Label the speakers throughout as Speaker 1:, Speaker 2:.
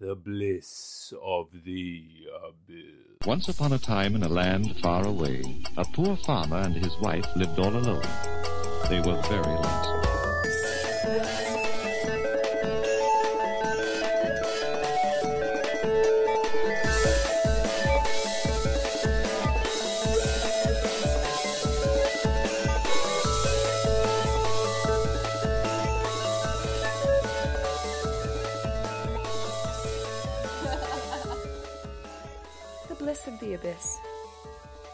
Speaker 1: The bliss of the abyss.
Speaker 2: Once upon a time in a land far away, a poor farmer and his wife lived all alone. They were very lonesome.
Speaker 3: Abyss.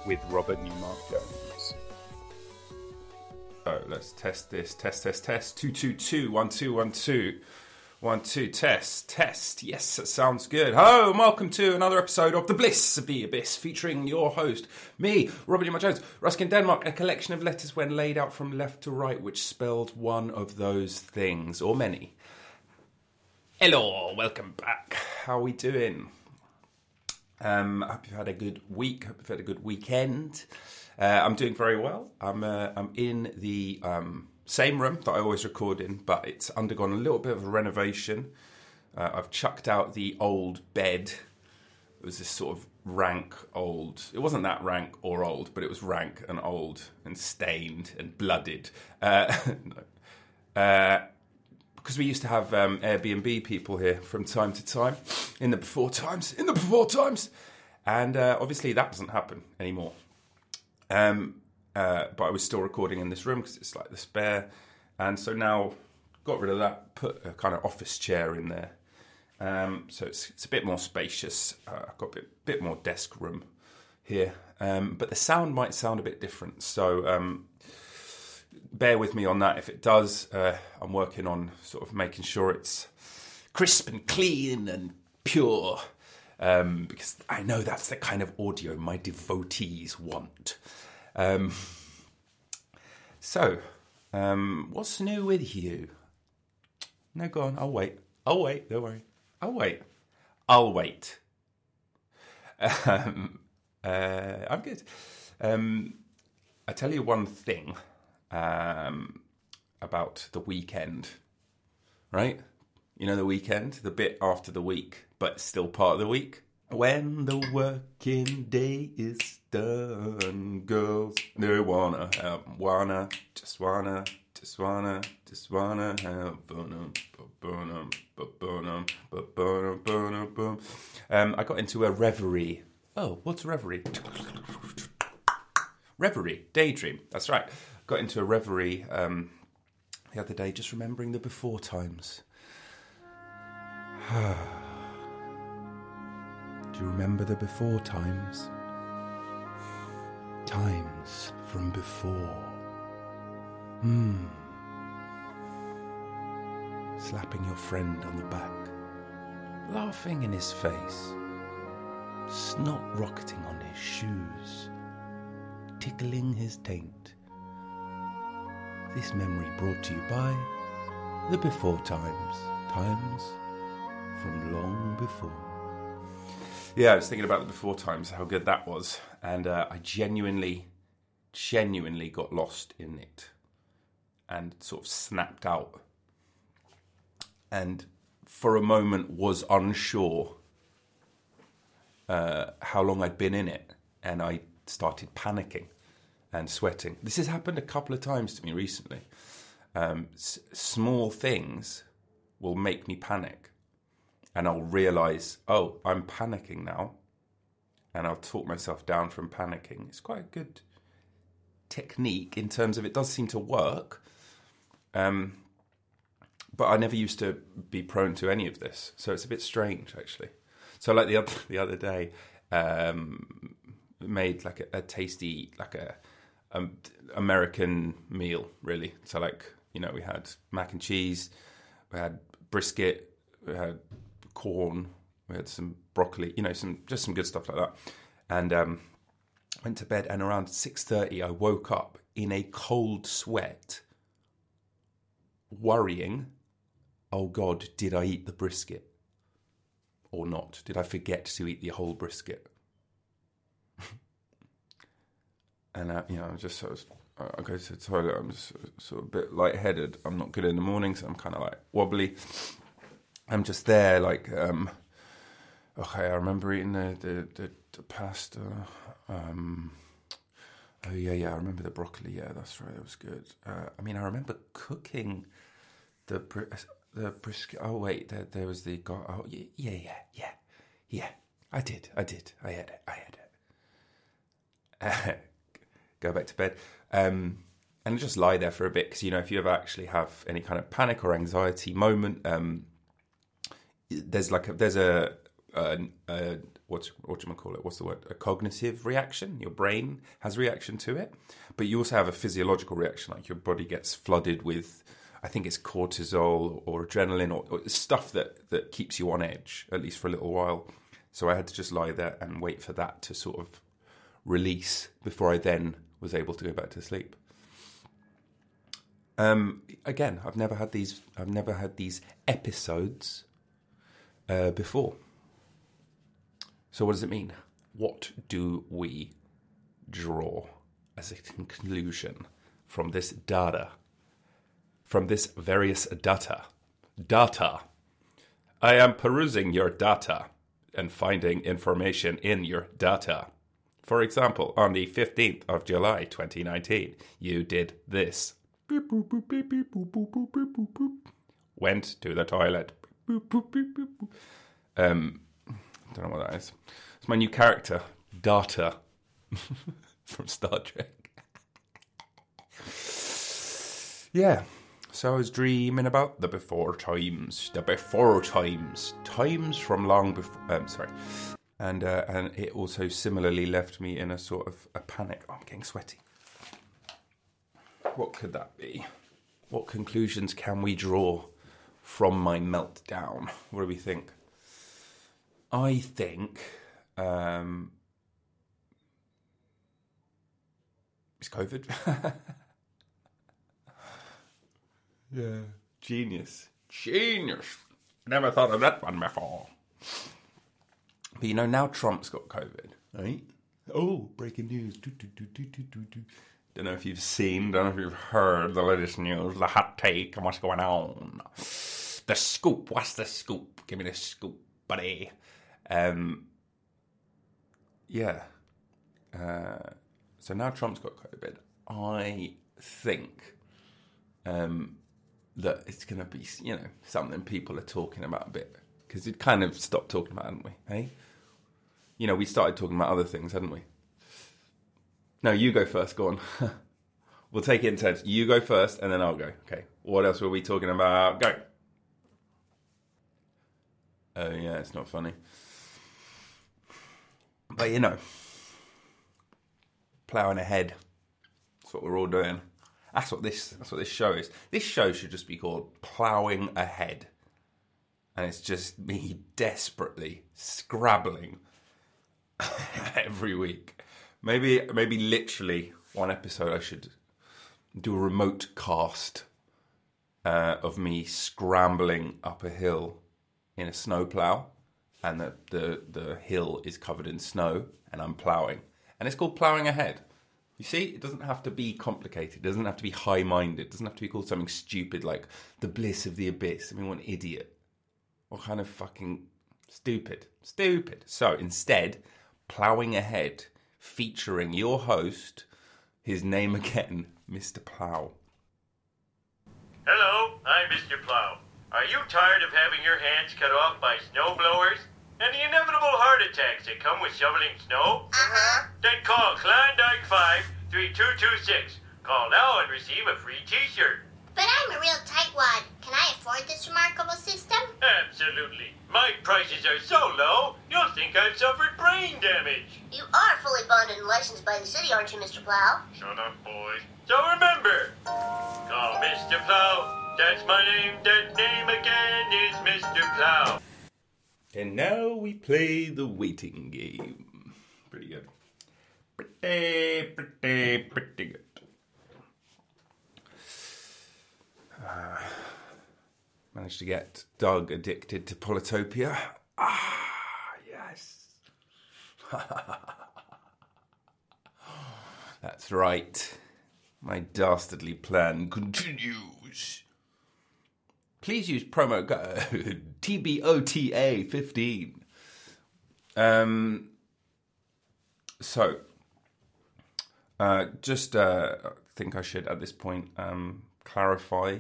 Speaker 1: with Robert Newmark Jones. So let's test this. Test, test, test. Two, two, two. One, two, one, two. One, two. Test, test. Yes, that sounds good. Hello, and welcome to another episode of The Bliss of the Abyss, featuring your host, me, Robert Newmark Jones. Ruskin Denmark, a collection of letters when laid out from left to right, which spelled one of those things, or many. Hello, welcome back. How are we doing? Um, I hope you've had a good week. Hope you've had a good weekend. Uh, I'm doing very well. I'm uh, I'm in the um, same room that I always record in, but it's undergone a little bit of a renovation. Uh, I've chucked out the old bed. It was this sort of rank old. It wasn't that rank or old, but it was rank and old and stained and blooded. Uh, no. Because we used to have um, Airbnb people here from time to time in the before times, in the before times, and uh, obviously that doesn't happen anymore. Um, uh, but I was still recording in this room because it's like the spare, and so now got rid of that, put a kind of office chair in there, um, so it's, it's a bit more spacious. Uh, I've got a bit, bit more desk room here, um, but the sound might sound a bit different. So um, bear with me on that. If it does, uh, I'm working on sort of making sure it's crisp and clean and pure. Um, because I know that's the kind of audio my devotees want. Um, so, um, what's new with you? No, go on. I'll wait. I'll wait. Don't worry. I'll wait. I'll wait. Um, uh, I'm good. Um, I tell you one thing um, about the weekend, right? You know the weekend, the bit after the week, but still part of the week. When the working day is done, girls, they wanna have, wanna, just wanna, just wanna, just wanna have fun. ba-ba-dum, ba-ba-dum, ba-ba-dum. Um, I got into a reverie. Oh, what's a reverie? Reverie, daydream. That's right. Got into a reverie um, the other day, just remembering the before times. Do you remember the before times? Times from before. Hmm. Slapping your friend on the back, laughing in his face, snot rocketing on his shoes, tickling his taint. This memory brought to you by the before times, times from long before. Yeah, I was thinking about the before times, how good that was, and uh, I genuinely, genuinely got lost in it, and sort of snapped out, and for a moment was unsure uh, how long I'd been in it, and I started panicking and sweating. This has happened a couple of times to me recently. Um, s- small things will make me panic, and I'll realize, oh, I'm panicking now, and I'll talk myself down from panicking. It's quite a good technique in terms of it does seem to work. Um, but I never used to be prone to any of this, so it's a bit strange actually. So, like the other the other day, um, made like a, a tasty like a um, American meal, really. So, like you know, we had mac and cheese, we had brisket, we had corn, we had some broccoli, you know, some just some good stuff like that, and um, went to bed. And around six thirty, I woke up in a cold sweat, worrying, "Oh God, did I eat the brisket?" Or not? Did I forget to eat the whole brisket? And uh, you know, I'm just sort of, I go to the toilet. I'm just sort of a bit lightheaded. I'm not good in the morning, so I'm kind of like wobbly. I'm just there, like um, Okay, I remember eating the the, the, the pasta. Um, oh yeah, yeah, I remember the broccoli. Yeah, that's right, that was good. Uh, I mean, I remember cooking the the brisket. Oh wait, there, there was the go- oh yeah, yeah, yeah, yeah. I did, I did, I had it, I had it. Go back to bed. Um, and just lie there for a bit because you know if you ever actually have any kind of panic or anxiety moment, um, there's like a, there's a, a, a what's what do you call it? What's the word? A cognitive reaction. Your brain has reaction to it, but you also have a physiological reaction. Like your body gets flooded with, I think it's cortisol or adrenaline or, or stuff that that keeps you on edge at least for a little while. So I had to just lie there and wait for that to sort of release before I then was able to go back to sleep. Um, again, I've never had these. I've never had these episodes uh, before. So, what does it mean? What do we draw as a conclusion from this data? From this various data? Data. I am perusing your data and finding information in your data. For example, on the 15th of July 2019, you did this. Went to the toilet. Um, don't know what that is. It's my new character, Data, from Star Trek. yeah, so I was dreaming about the before times, the before times, times from long before. I'm um, sorry, and uh, and it also similarly left me in a sort of a panic. Oh, I'm getting sweaty. What could that be? What conclusions can we draw from my meltdown? What do we think? I think um, it's COVID. yeah, genius, genius. Never thought of that one before. But you know, now Trump's got COVID, right? Oh, breaking news. Do, do, do, do, do, do, do. Don't know if you've seen, don't know if you've heard the latest news, the hot take, and what's going on. The scoop. What's the scoop? Give me the scoop, buddy. Um, yeah. Uh, so now Trump's got COVID. I think um, that it's going to be, you know, something people are talking about a bit because it kind of stopped talking about, hadn't we? Hey, you know, we started talking about other things, hadn't we? No, you go first. Go on. we'll take it in turns. You go first, and then I'll go. Okay. What else were we talking about? Go. Oh yeah, it's not funny. But you know, ploughing ahead. That's what we're all doing. That's what this. That's what this show is. This show should just be called "Ploughing Ahead," and it's just me desperately scrabbling every week. Maybe, maybe literally one episode. I should do a remote cast uh, of me scrambling up a hill in a snowplow, and the, the the hill is covered in snow, and I'm ploughing, and it's called ploughing ahead. You see, it doesn't have to be complicated. It doesn't have to be high-minded. It doesn't have to be called something stupid like the bliss of the abyss. I mean, what an idiot! What kind of fucking stupid, stupid. So instead, ploughing ahead, featuring your host, his name again, Mr. Plow.
Speaker 4: Hello, I'm Mr. Plow. Are you tired of having your hands cut off by snow blowers and the inevitable heart attacks that come with shoveling snow?
Speaker 5: Uh-huh.
Speaker 4: Then call Klondike 5 3226. Call now and receive a free t-shirt.
Speaker 5: But I'm a real tightwad. Can I afford this remarkable system?
Speaker 4: Absolutely. My prices are so low, you'll think I've suffered brain damage.
Speaker 5: You are fully bonded and licensed by the city, aren't you, Mr. Plow?
Speaker 4: Shut up, boy. So remember, call Mr. Plow. That's my name. That name again is Mr. Plow.
Speaker 1: And now we play the waiting game. Pretty good. Pretty, pretty, pretty good. Uh, managed to get Doug addicted to Polytopia. Ah, yes. That's right. My dastardly plan continues. Please use promo code TBOTA15 Um, so, uh, just uh, I think I should at this point um, clarify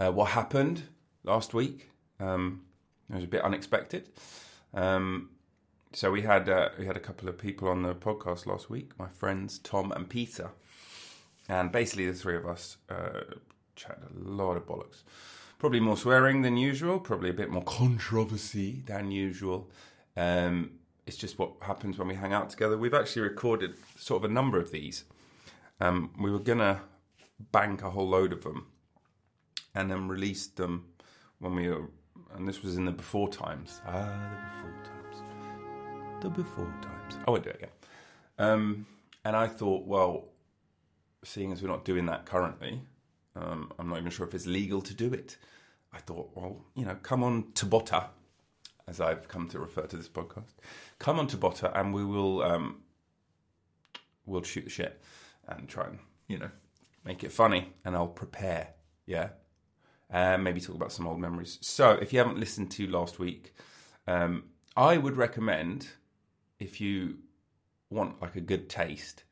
Speaker 1: uh, what happened last week. Um, it was a bit unexpected. Um, so we had uh, we had a couple of people on the podcast last week. My friends Tom and Peter, and basically the three of us uh, chatted a lot of bollocks. Probably more swearing than usual. Probably a bit more controversy than usual. Um, it's just what happens when we hang out together. We've actually recorded sort of a number of these. Um, we were gonna bank a whole load of them and then released them when we were, and this was in the before times. Ah, the before times. The before times. I won't do it again. Um, and I thought, well, seeing as we're not doing that currently, um, I'm not even sure if it's legal to do it. I thought, well, you know, come on Tabota, as I've come to refer to this podcast. Come on Tabota, and we will um, we'll shoot the shit and try and you know make it funny, and I'll prepare. Yeah, and maybe talk about some old memories. So, if you haven't listened to last week, um, I would recommend if you want like a good taste,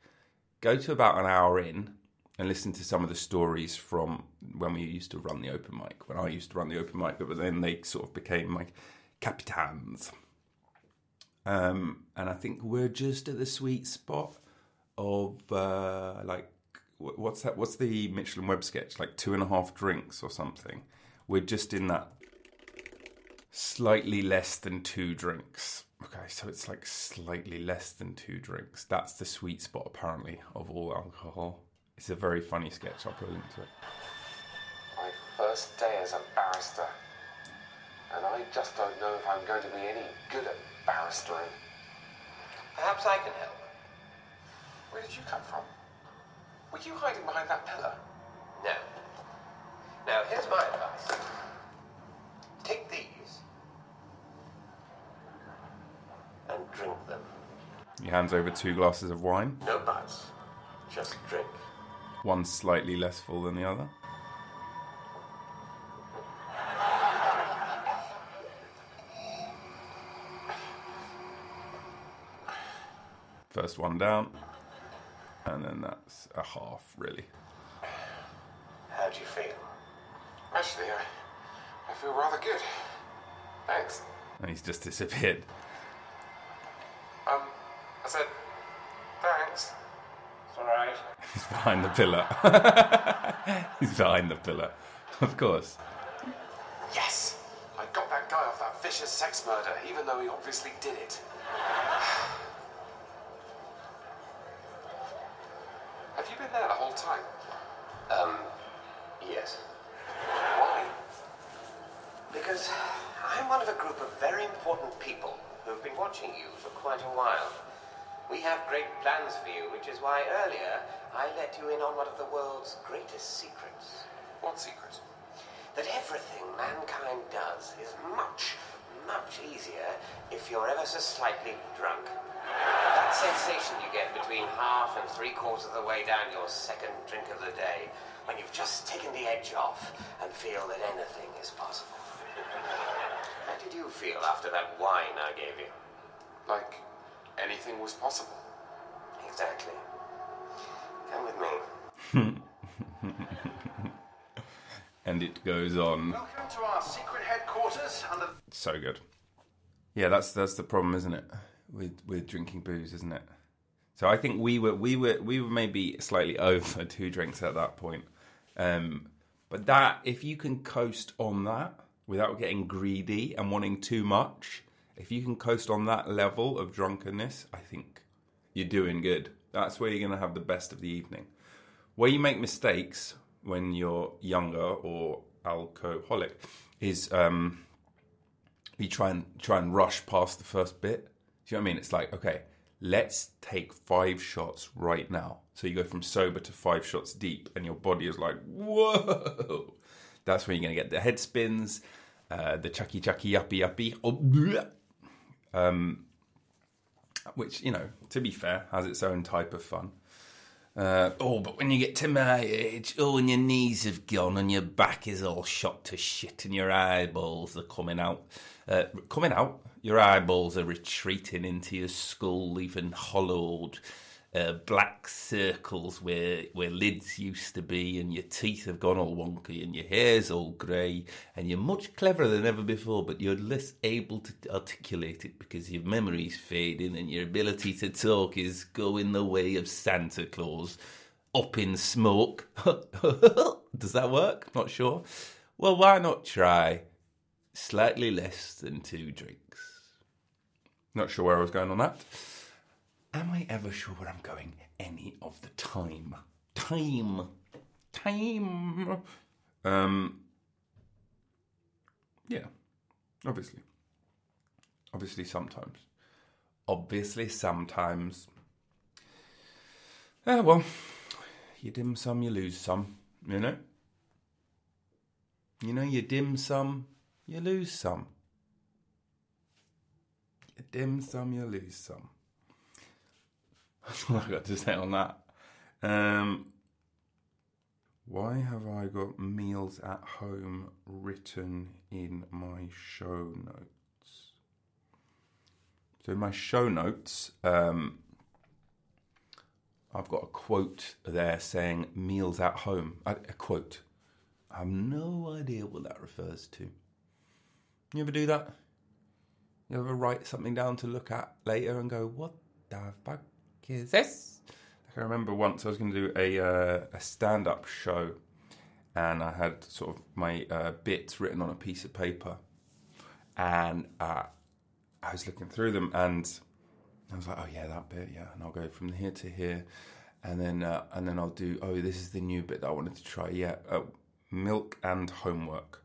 Speaker 1: go to about an hour in and listen to some of the stories from when we used to run the open mic. When I used to run the open mic, but then they sort of became my capitans. Um, and I think we're just at the sweet spot of uh, like what's that? What's the Mitchell and Webb sketch? Like two and a half drinks or something. We're just in that slightly less than two drinks. Okay, so it's like slightly less than two drinks. That's the sweet spot apparently of all alcohol. It's a very funny sketch. I'll put a link to it.
Speaker 6: My first day as a barrister. And I just don't know if I'm going to be any good at barristering.
Speaker 7: Perhaps I can help.
Speaker 6: Where did you come from? Were you hiding behind that pillar?
Speaker 7: No. Now, here's my advice. Take these and drink them.
Speaker 1: He hands over two glasses of wine.
Speaker 7: No buzz. Just drink.
Speaker 1: One slightly less full than the other. First one down, and then that's a half, really.
Speaker 7: How do you feel?
Speaker 6: Actually, I, I feel rather good. Thanks.
Speaker 1: And he's just disappeared.
Speaker 6: Um, I said, thanks.
Speaker 7: It's all right.
Speaker 1: He's behind the pillar. he's behind the pillar, of course.
Speaker 6: Yes! I got that guy off that vicious sex murder, even though he obviously did it. Have you been there the whole time?
Speaker 7: Um, yes.
Speaker 6: Why?
Speaker 7: Because I'm one of a group of very important people who've been watching you for quite a while. We have great plans for you, which is why earlier I let you in on one of the world's greatest secrets.
Speaker 6: What secret?
Speaker 7: That everything mankind does is much, much easier if you're ever so slightly drunk. That sensation you get between half and three quarters of the way down your second drink of the day, when you've just taken the edge off and feel that anything is possible. How did you feel after that wine I gave you?
Speaker 6: Like anything was possible.
Speaker 7: Exactly. Come with me.
Speaker 1: And it goes on.
Speaker 8: Welcome to our secret headquarters under
Speaker 1: So good. Yeah, that's that's the problem, isn't it? With with drinking booze, isn't it? So I think we were we were we were maybe slightly over two drinks at that point. Um, but that if you can coast on that without getting greedy and wanting too much, if you can coast on that level of drunkenness, I think you're doing good. That's where you're going to have the best of the evening. Where you make mistakes when you're younger or alcoholic is um, you try and try and rush past the first bit. Do you know what I mean? It's like, okay, let's take five shots right now. So you go from sober to five shots deep, and your body is like, whoa. That's when you're going to get the head spins, uh, the chucky chucky yuppie yuppie. Oh, um, which, you know, to be fair, has its own type of fun. Uh, oh, but when you get to my age, oh, and your knees have gone and your back is all shot to shit and your eyeballs are coming out. Uh, coming out? Your eyeballs are retreating into your skull, leaving hollowed uh, black circles where where lids used to be, and your teeth have gone all wonky, and your hair's all grey, and you're much cleverer than ever before, but you're less able to articulate it because your memory's fading, and your ability to talk is going the way of Santa Claus, up in smoke. Does that work? Not sure. Well, why not try slightly less than two drinks? Not sure where I was going on that. Am I ever sure where I'm going any of the time? Time. Time. Um. Yeah. Obviously. Obviously, sometimes. Obviously, sometimes. Ah, well, you dim some, you lose some, you know? You know, you dim some, you lose some. You dim some, you lose some. That's all I got to say on that. Um, why have I got meals at home written in my show notes? So in my show notes, um, I've got a quote there saying meals at home. A, a quote. I have no idea what that refers to. You ever do that? You ever write something down to look at later and go, what the fuck is this? Like I remember once I was going to do a uh, a stand up show, and I had sort of my uh, bits written on a piece of paper, and uh, I was looking through them, and I was like, oh yeah, that bit, yeah, and I'll go from here to here, and then uh, and then I'll do, oh, this is the new bit that I wanted to try, yeah, uh, milk and homework.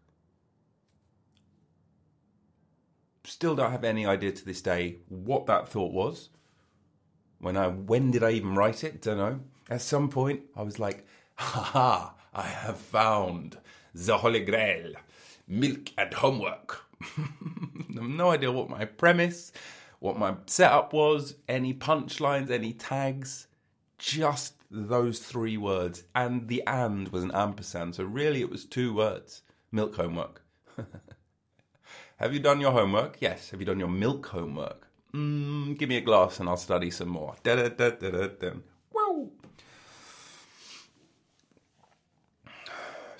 Speaker 1: Still don't have any idea to this day what that thought was when I when did I even write it? Don't know. At some point, I was like, "Ha ha! I have found the Holy Grail, milk and homework." No idea what my premise, what my setup was, any punchlines, any tags, just those three words, and the "and" was an ampersand. So really, it was two words: milk homework. have you done your homework? Yes. Have you done your milk homework? Mm, give me a glass and I'll study some more. Da da da da da da.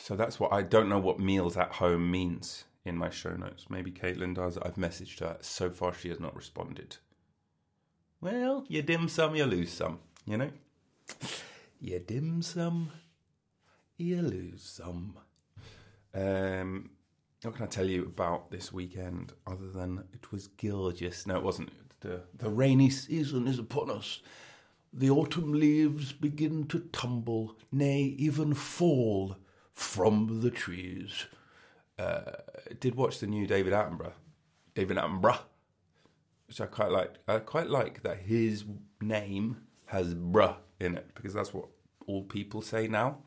Speaker 1: So that's what I don't know what meals at home means in my show notes. Maybe Caitlin does. I've messaged her. So far, she has not responded. Well, you dim some, you lose some. You know, you dim some, you lose some. Um, what can I tell you about this weekend other than it was gorgeous? No, it wasn't. The, the rainy season is upon us. The autumn leaves begin to tumble, nay, even fall from the trees. Uh, did watch the new David Attenborough, David Attenborough, which I quite like. I quite like that his name has "bruh" in it because that's what all people say now.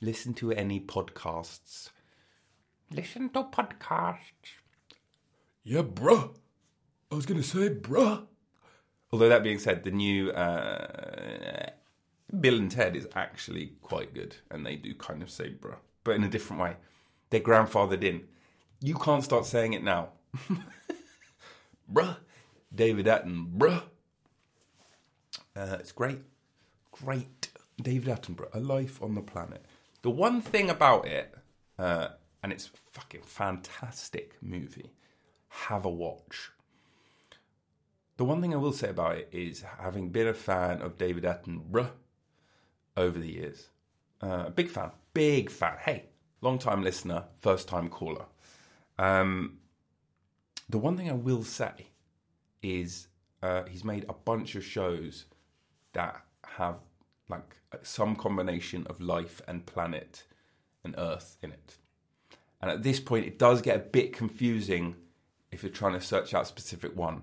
Speaker 1: Listen to any podcasts Listen to podcasts. Yeah, bruh. I was going to say, bruh. Although that being said, the new uh, Bill and Ted is actually quite good, and they do kind of say bruh, but in a different way. They're grandfathered in. You can't start saying it now. bruh. David Attenborough. Uh, it's great. Great. David Attenborough, A Life on the Planet. The one thing about it, uh, and it's a fucking fantastic movie. Have a watch. The one thing I will say about it is having been a fan of David Attenborough over the years, uh, big fan, big fan. Hey, long time listener, first time caller. Um, the one thing I will say is uh, he's made a bunch of shows that have like some combination of life and planet and Earth in it. And at this point, it does get a bit confusing if you're trying to search out a specific one.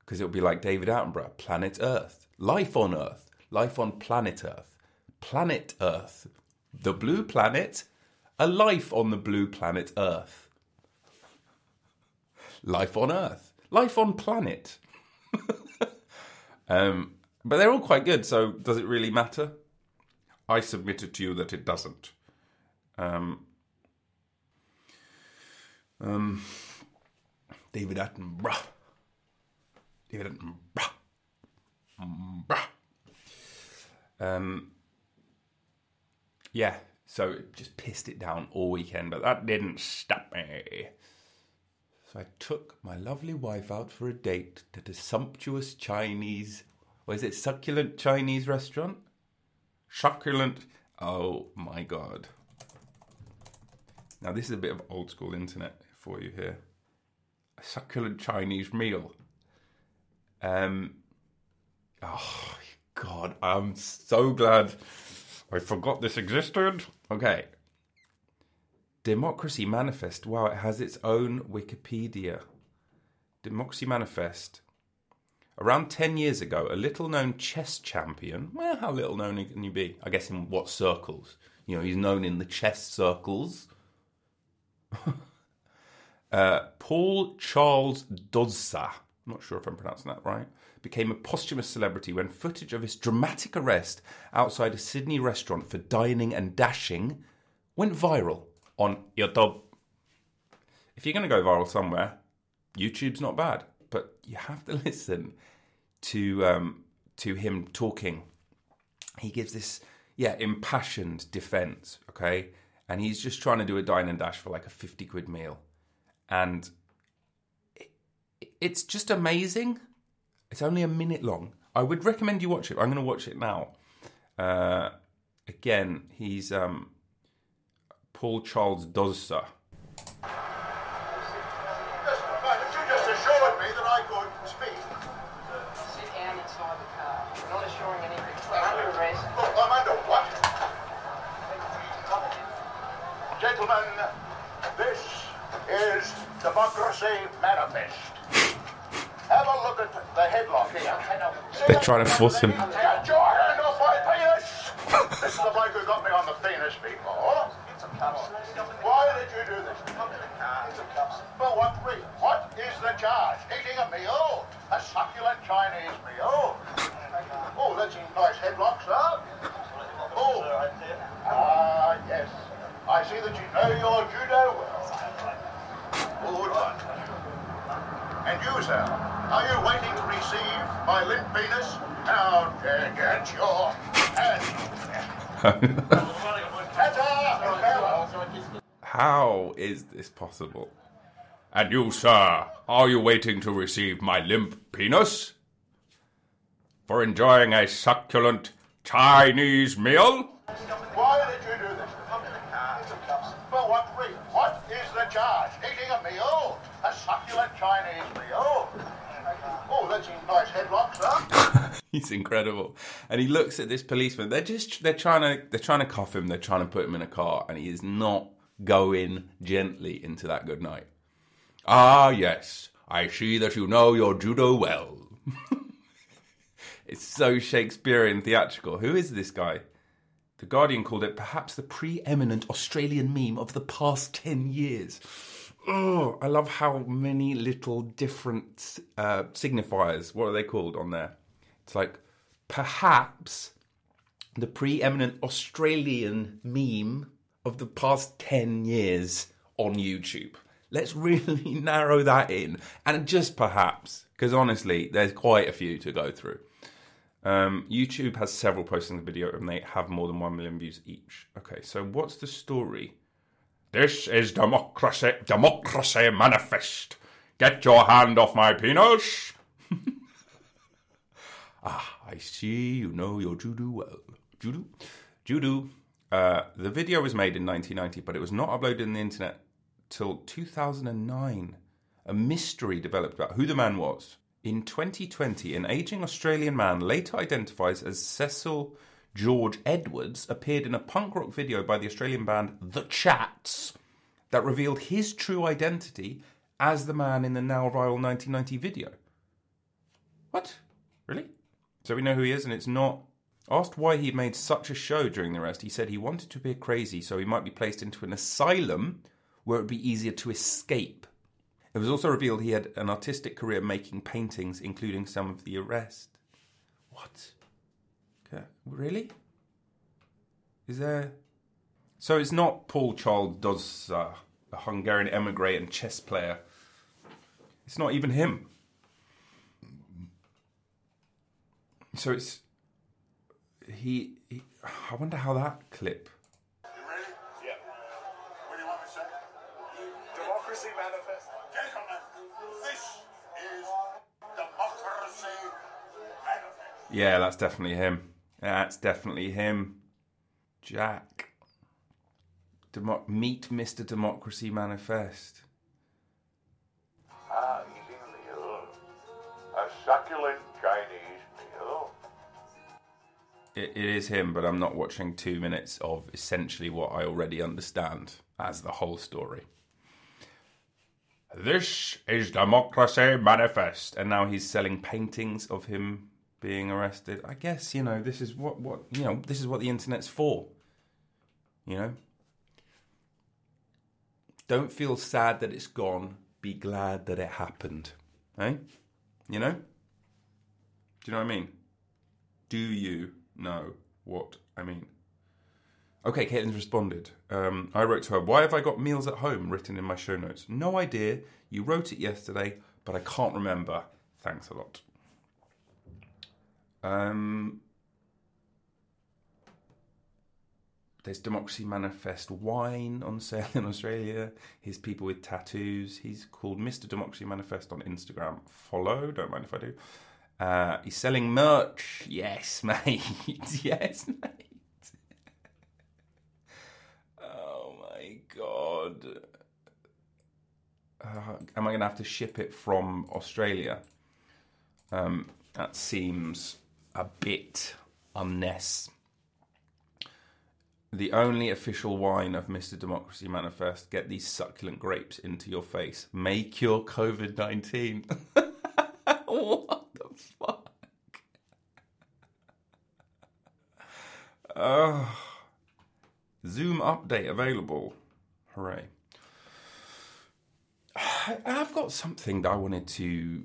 Speaker 1: Because it'll be like David Attenborough, Planet Earth, Life on Earth, Life on Planet Earth, Planet Earth, the blue planet, a life on the blue planet Earth. Life on Earth, life on planet. um, but they're all quite good. So does it really matter? I submitted to you that it doesn't. Um, um, David Attenborough. David Attenborough. Um, yeah, so it just pissed it down all weekend, but that didn't stop me. So I took my lovely wife out for a date to a sumptuous Chinese, or is it, succulent Chinese restaurant? Succulent. Oh my god. Now, this is a bit of old school internet for you here. A succulent Chinese meal. Um, oh, God, I'm so glad I forgot this existed. Okay. Democracy Manifest. Wow, it has its own Wikipedia. Democracy Manifest. Around 10 years ago, a little known chess champion. Well, how little known can you be? I guess in what circles? You know, he's known in the chess circles. uh, Paul Charles Dozsa, I'm not sure if I'm pronouncing that right, became a posthumous celebrity when footage of his dramatic arrest outside a Sydney restaurant for dining and dashing went viral on YouTube. If you're going to go viral somewhere, YouTube's not bad, but you have to listen to um, to him talking. He gives this yeah impassioned defense, okay, and he's just trying to do a dine and dash for like a fifty quid meal, and it, it's just amazing. It's only a minute long. I would recommend you watch it. I'm going to watch it now. Uh, again, he's um, Paul Charles Dozsa.
Speaker 8: Listen, Bernard, you just assured me that I could speak.
Speaker 9: Sit inside the car. We're not assuring anything. We're under arrest.
Speaker 8: Look, I'm under what? Gentlemen, this is Democracy Manifest. Have a look at the headlock here.
Speaker 1: They're trying to force him.
Speaker 8: Get your hand off my penis! this is the bloke who got me on the penis before. Why did you do this? For what? What is the charge? Eating a meal? A succulent Chinese meal? Oh, that's a nice headlock, sir. Oh, ah, yes. I see that you know your judo And you, sir, are you waiting to receive my limp penis? Uh, get your.
Speaker 1: How is this possible? And you, sir, are you waiting to receive my limp penis? For enjoying a succulent Chinese meal?
Speaker 8: Oh.
Speaker 1: He's incredible. And he looks at this policeman. They're just they're trying to they're trying to cuff him, they're trying to put him in a car, and he is not going gently into that good night. Ah yes, I see that you know your judo well. it's so Shakespearean theatrical. Who is this guy? The Guardian called it perhaps the preeminent Australian meme of the past 10 years. Oh, I love how many little different uh, signifiers, what are they called on there? It's like perhaps the preeminent Australian meme of the past 10 years on YouTube. Let's really narrow that in. And just perhaps, because honestly, there's quite a few to go through. Um, YouTube has several posts in the video and they have more than 1 million views each. Okay, so what's the story? This is democracy, democracy manifest. Get your hand off my penis. ah, I see you know your judo well. Judo? Judo. Uh, the video was made in 1990, but it was not uploaded on the internet till 2009. A mystery developed about who the man was. In 2020, an aging Australian man, later identifies as Cecil George Edwards, appeared in a punk rock video by the Australian band The Chats that revealed his true identity as the man in the now viral 1990 video. What? Really? So we know who he is, and it's not. Asked why he made such a show during the arrest, he said he wanted to appear crazy so he might be placed into an asylum where it would be easier to escape. It was also revealed he had an artistic career making paintings, including some of the arrest. What? Okay. Really? Is there? So it's not Paul Charles Dozsa uh, a Hungarian emigre and chess player. It's not even him. So it's he, he. I wonder how that clip.
Speaker 8: You ready? Yeah. What do you want me to say? Democracy Manifest. Gentlemen, this is Democracy Manifest.
Speaker 1: Yeah, that's definitely him. That's definitely him. Jack. Demo- meet Mr. Democracy Manifest.
Speaker 8: Ah, eating meal. A succulent Chinese meal.
Speaker 1: It, it is him, but I'm not watching two minutes of essentially what I already understand as the whole story. This is Democracy Manifest. And now he's selling paintings of him being arrested. I guess, you know, this is what, what you know, this is what the internet's for. You know? Don't feel sad that it's gone. Be glad that it happened. Eh? You know? Do you know what I mean? Do you know what I mean? Okay, Caitlin's responded. Um, I wrote to her, Why have I got meals at home written in my show notes? No idea. You wrote it yesterday, but I can't remember. Thanks a lot. Um, there's Democracy Manifest wine on sale in Australia. Here's people with tattoos. He's called Mr. Democracy Manifest on Instagram. Follow, don't mind if I do. Uh, he's selling merch. Yes, mate. yes, mate. oh my god. Uh, am I going to have to ship it from Australia? Um, that seems a bit unnecessary. The only official wine of Mr. Democracy Manifest get these succulent grapes into your face. May cure COVID 19. what the fuck? Oh. Zoom update available. Hooray. I've got something that I wanted to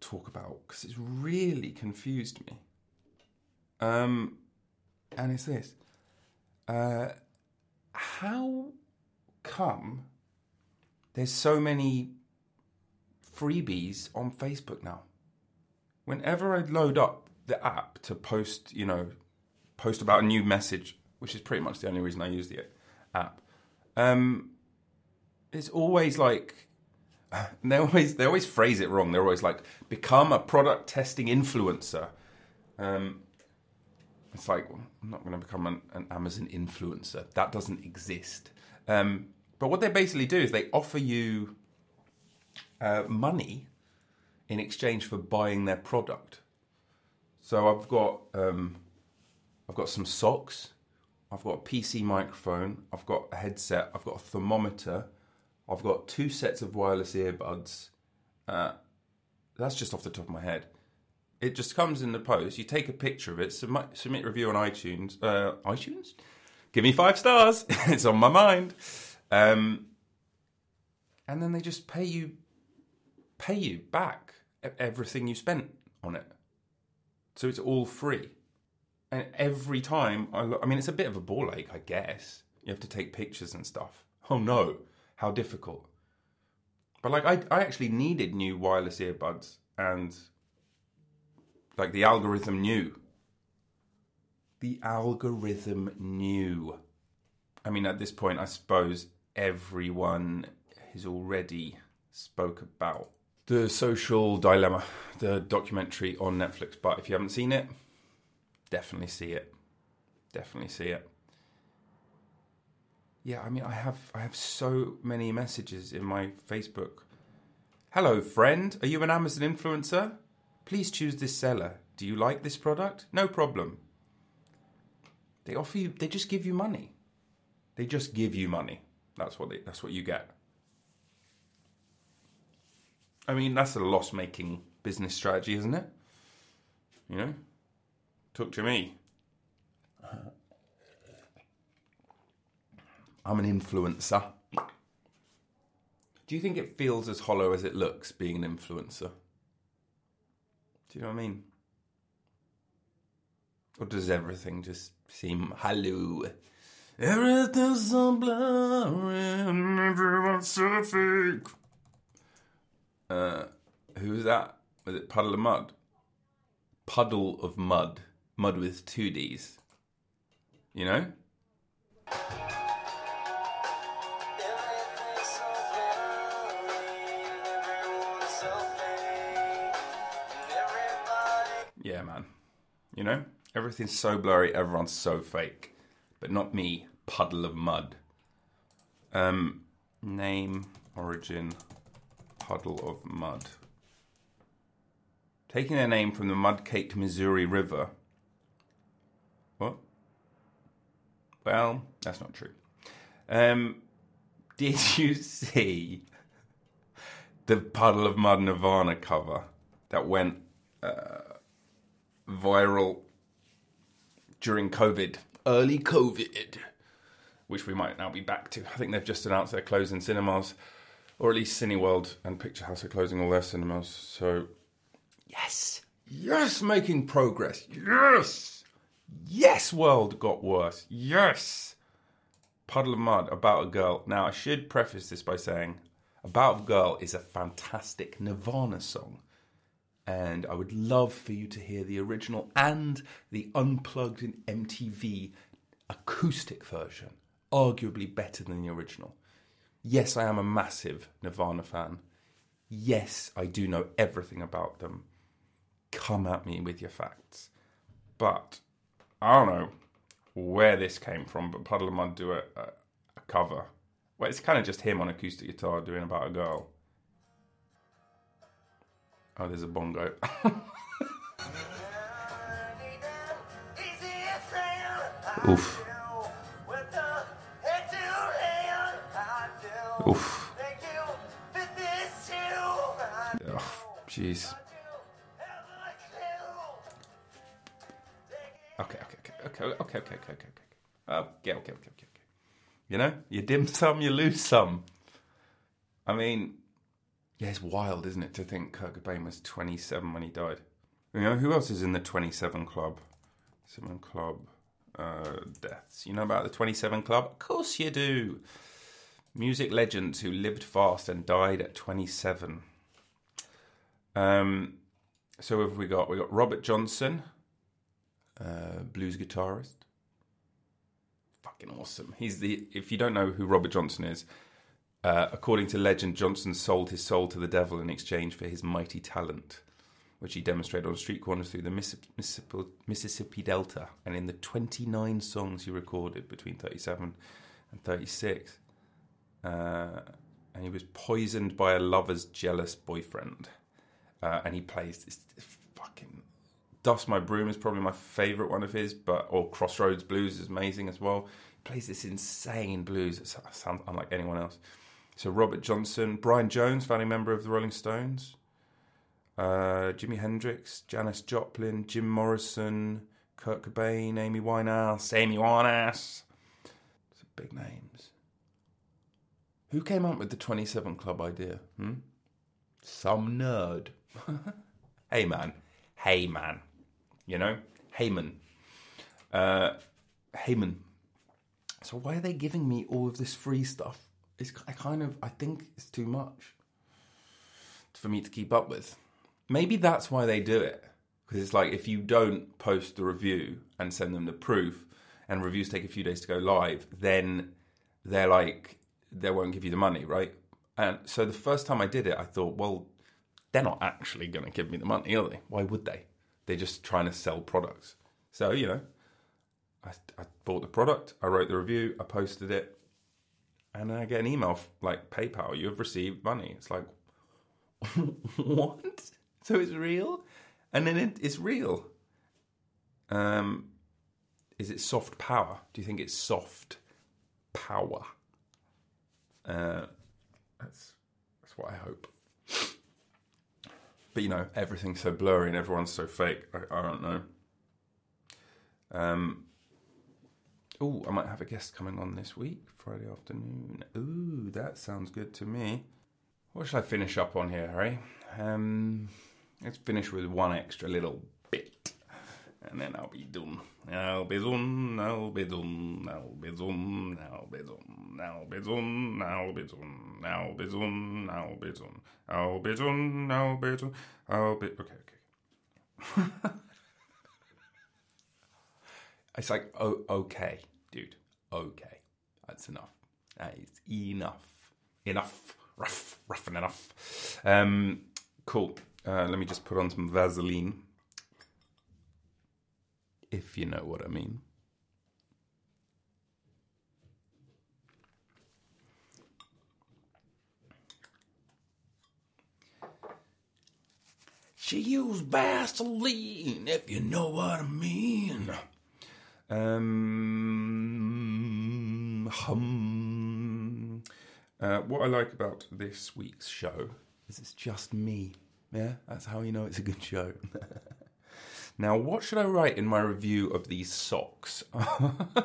Speaker 1: talk about because it's really confused me. Um, and it's this. Uh, how come there's so many freebies on Facebook now? Whenever I load up the app to post, you know, post about a new message, which is pretty much the only reason I use the app, um, it's always like they always they always phrase it wrong. They're always like, become a product testing influencer. Um, it's like I'm not going to become an, an, Amazon influencer. That doesn't exist. Um, but what they basically do is they offer you uh, money in exchange for buying their product. So I've got um, I've got some socks. I've got a PC microphone. I've got a headset. I've got a thermometer. I've got two sets of wireless earbuds. Uh, that's just off the top of my head. It just comes in the post. You take a picture of it, submit, submit review on iTunes. Uh, iTunes? Give me five stars. it's on my mind. Um, and then they just pay you, pay you back everything you spent on it. So it's all free. And every time I I mean, it's a bit of a ball ache, I guess. You have to take pictures and stuff. Oh no, how difficult. But like, I, I actually needed new wireless earbuds and like the algorithm knew. The algorithm knew. I mean, at this point, I suppose everyone has already spoke about the social dilemma, the documentary on Netflix. But if you haven't seen it, definitely see it. Definitely see it. Yeah, I mean, I have I have so many messages in my Facebook. Hello, friend. Are you an Amazon influencer? Please choose this seller. Do you like this product? No problem. They offer you. They just give you money. They just give you money. That's what they. That's what you get. I mean, that's a loss-making business strategy, isn't it? You know, talk to me. I'm an influencer. Do you think it feels as hollow as it looks being an influencer? You know what I mean? Or does everything just seem hello? Everything's so blurry and everyone's so fake. Uh, who's that? Was it Puddle of Mudd? Puddle of Mudd. Mud with two D's. You know? Yeah, man. You know? Everything's so blurry, everyone's so fake. But not me, Puddle of Mudd. Um, name, origin, Puddle of Mudd. Taking their name from the mud caked Missouri River. What? Well, that's not true. Um, did you see the Puddle of Mudd Nirvana cover that went uh, viral during COVID? Early COVID, which we might now be back to. I think they've just announced they're closing cinemas, or at least Cineworld and Picture House are closing all their cinemas. So, yes, yes, making progress. Yes, yes, world got worse. Yes. Puddle of Mudd about a girl. Now, I should preface this by saying About a Girl is a fantastic Nirvana song. And I would love for you to hear the original and the unplugged in MTV acoustic version. Arguably better than the original. Yes, I am a massive Nirvana fan. Yes, I do know everything about them. Come at me with your facts. But I don't know where this came from, but Puddle of Mudd do a, a, a cover. Well, it's kind of just him on acoustic guitar doing about a girl. Oh, there's a bongo. Oof. Oof. Jeez. Okay, okay, okay, okay, okay, okay, okay, okay, okay. Uh, yeah, okay, okay, okay, okay. You know, you dim some, you lose some. I mean, yeah, it's wild, isn't it, to think Kurt Cobain was 27 when he died. You know, who else is in the 27 Club? 7 Club uh, deaths. You know about the 27 Club? Of course you do. Music legends who lived fast and died at 27. Um, so have we got? We got Robert Johnson, uh, blues guitarist. Fucking awesome. He's the. If you don't know who Robert Johnson is, uh, according to legend, Johnson sold his soul to the devil in exchange for his mighty talent, which he demonstrated on street corners through the Mississippi, Mississippi Delta and in the 29 songs he recorded between 37 and 36. Uh, and he was poisoned by a lover's jealous boyfriend. Uh, and he plays this, fucking Dust My Broom is probably my favourite one of his, but or Crossroads Blues is amazing as well. He plays this insane blues. It sounds unlike anyone else. So Robert Johnson, Brian Jones, founding member of the Rolling Stones, uh, Jimi Hendrix, Janis Joplin, Jim Morrison, Kurt Cobain, Amy Winehouse, Amy Winehouse. Some big names. Who came up with the 27 Club idea? Hmm? Some nerd. hey man, hey man. You know? Heyman. Uh, Heyman. So why are they giving me all of this free stuff? It's I kind of I think it's too much for me to keep up with. Maybe that's why they do it because it's like if you don't post the review and send them the proof, and reviews take a few days to go live, then they're like they won't give you the money, right? And so the first time I did it, I thought, well, they're not actually going to give me the money, are they? Why would they? They're just trying to sell products. So you know, I, I bought the product, I wrote the review, I posted it, and I get an email like PayPal, you have received money. It's like, what? So it's real, and then it, it's real. Um, is it soft power? Do you think it's soft power? Uh, that's that's what I hope. But you know, everything's so blurry and everyone's so fake. I, I don't know. Um. Oh, I might have a guest coming on this week, Friday afternoon. Ooh, that sounds good to me. What should I finish up on here, Harry? Um, let's finish with one extra little bit. and then I'll be done. I'll be done, I'll be done, I'll be done, I'll be done, I'll be done, I'll be done, I'll be done, I'll be done, I'll be done, I'll be done, I'll be. Okay, okay. It's like, oh, okay, dude, okay. That's enough. That is enough. Enough. Rough, rough and enough. Um, cool. Uh, let me just put on some Vaseline if you know what I mean. She used Vaseline, if you know what I mean. Um, hum. Uh, what I like about this week's show is it's just me. Yeah, that's how you know it's a good show. Now, what should I write in my review of these socks? oh,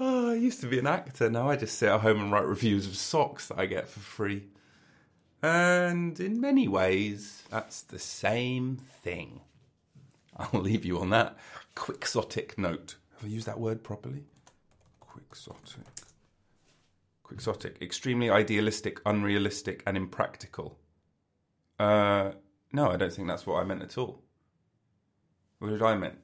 Speaker 1: I used to be an actor. Now I just sit at home and write reviews of socks that I get for free. And in many ways, that's the same thing. I'll leave you on that quixotic note. Have I used that word properly? Quixotic. Quixotic. Extremely idealistic, unrealistic, and impractical. Uh, no, I don't think that's what I meant at all. What did I mean?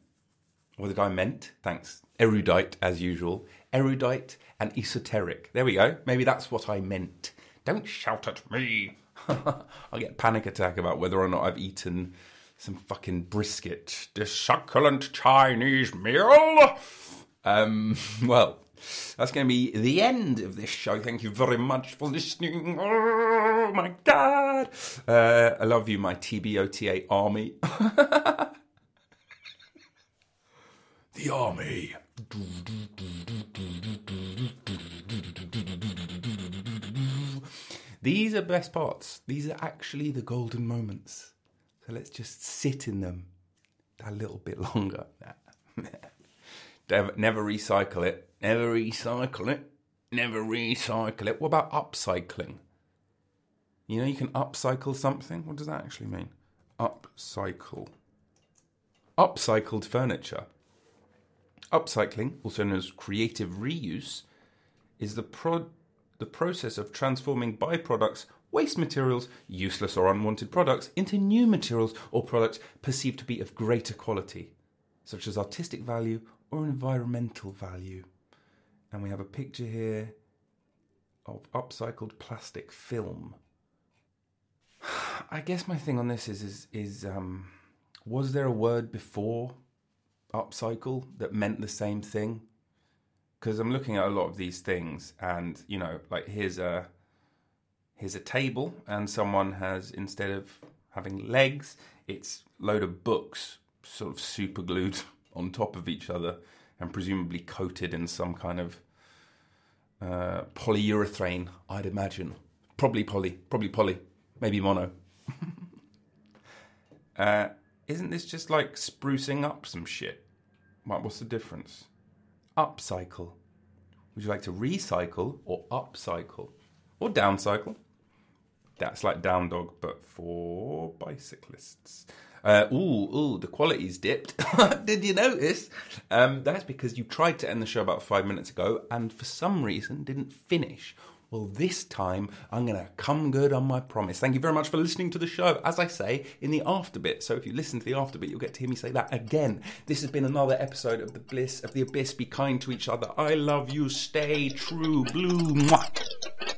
Speaker 1: What did I meant? Thanks. Erudite, as usual. Erudite and esoteric. There we go. Maybe that's what I meant. Don't shout at me. I'll get a panic attack about whether or not I've eaten some fucking brisket. This succulent Chinese meal. Um, well, that's going to be the end of this show. Thank you very much for listening. Oh my god. Uh, I love you, my TBOTA army. the army. These are best parts. These are actually the golden moments. So let's just sit in them a little bit longer. never, recycle it. Never recycle it. Never recycle it. What about upcycling? You know, you can upcycle something. What does that actually mean? Upcycle. Upcycled furniture. Upcycling, also known as creative reuse, is the pro- the process of transforming byproducts, waste materials, useless or unwanted products into new materials or products perceived to be of greater quality, such as artistic value or environmental value. And we have a picture here of upcycled plastic film. I guess my thing on this is is is um, was there a word before upcycle that meant the same thing? Because I'm looking at a lot of these things, and you know, like here's a here's a table, and someone has instead of having legs, it's load of books sort of super glued on top of each other and presumably coated in some kind of uh, polyurethane, I'd imagine. Probably poly, probably poly, maybe mono. uh, isn't this just like sprucing up some shit? What, what's the difference? Upcycle. Would you like to recycle or upcycle? Or downcycle? That's like down dog, but for bicyclists. Uh, ooh, ooh, the quality's dipped. Did you notice? Um, that's because you tried to end the show about five minutes ago and for some reason didn't finish. Well, this time I'm going to come good on my promise. Thank you very much for listening to the show. As I say in the after bit, so if you listen to the after bit, you'll get to hear me say that again. This has been another episode of the Bliss of the Abyss. Be kind to each other. I love you. Stay true. Blue. Mwah.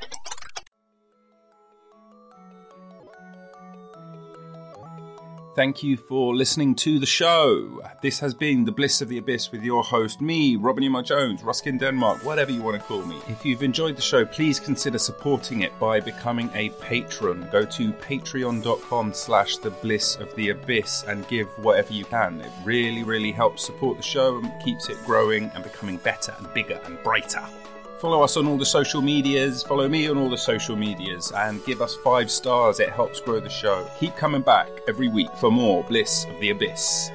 Speaker 1: Thank you for listening to the show. This has been The Bliss of the Abyss with your host, me, Robin Emma Jones, Ruskin Denmark, whatever you want to call me. If you've enjoyed the show, please consider supporting it by becoming a patron. Go to patreon.com slash the bliss of the abyss and give whatever you can. It really, really helps support the show and keeps it growing and becoming better and bigger and brighter. Follow us on all the social medias, follow me on all the social medias, and give us five stars. It helps grow the show. Keep coming back every week for more Bliss of the Abyss.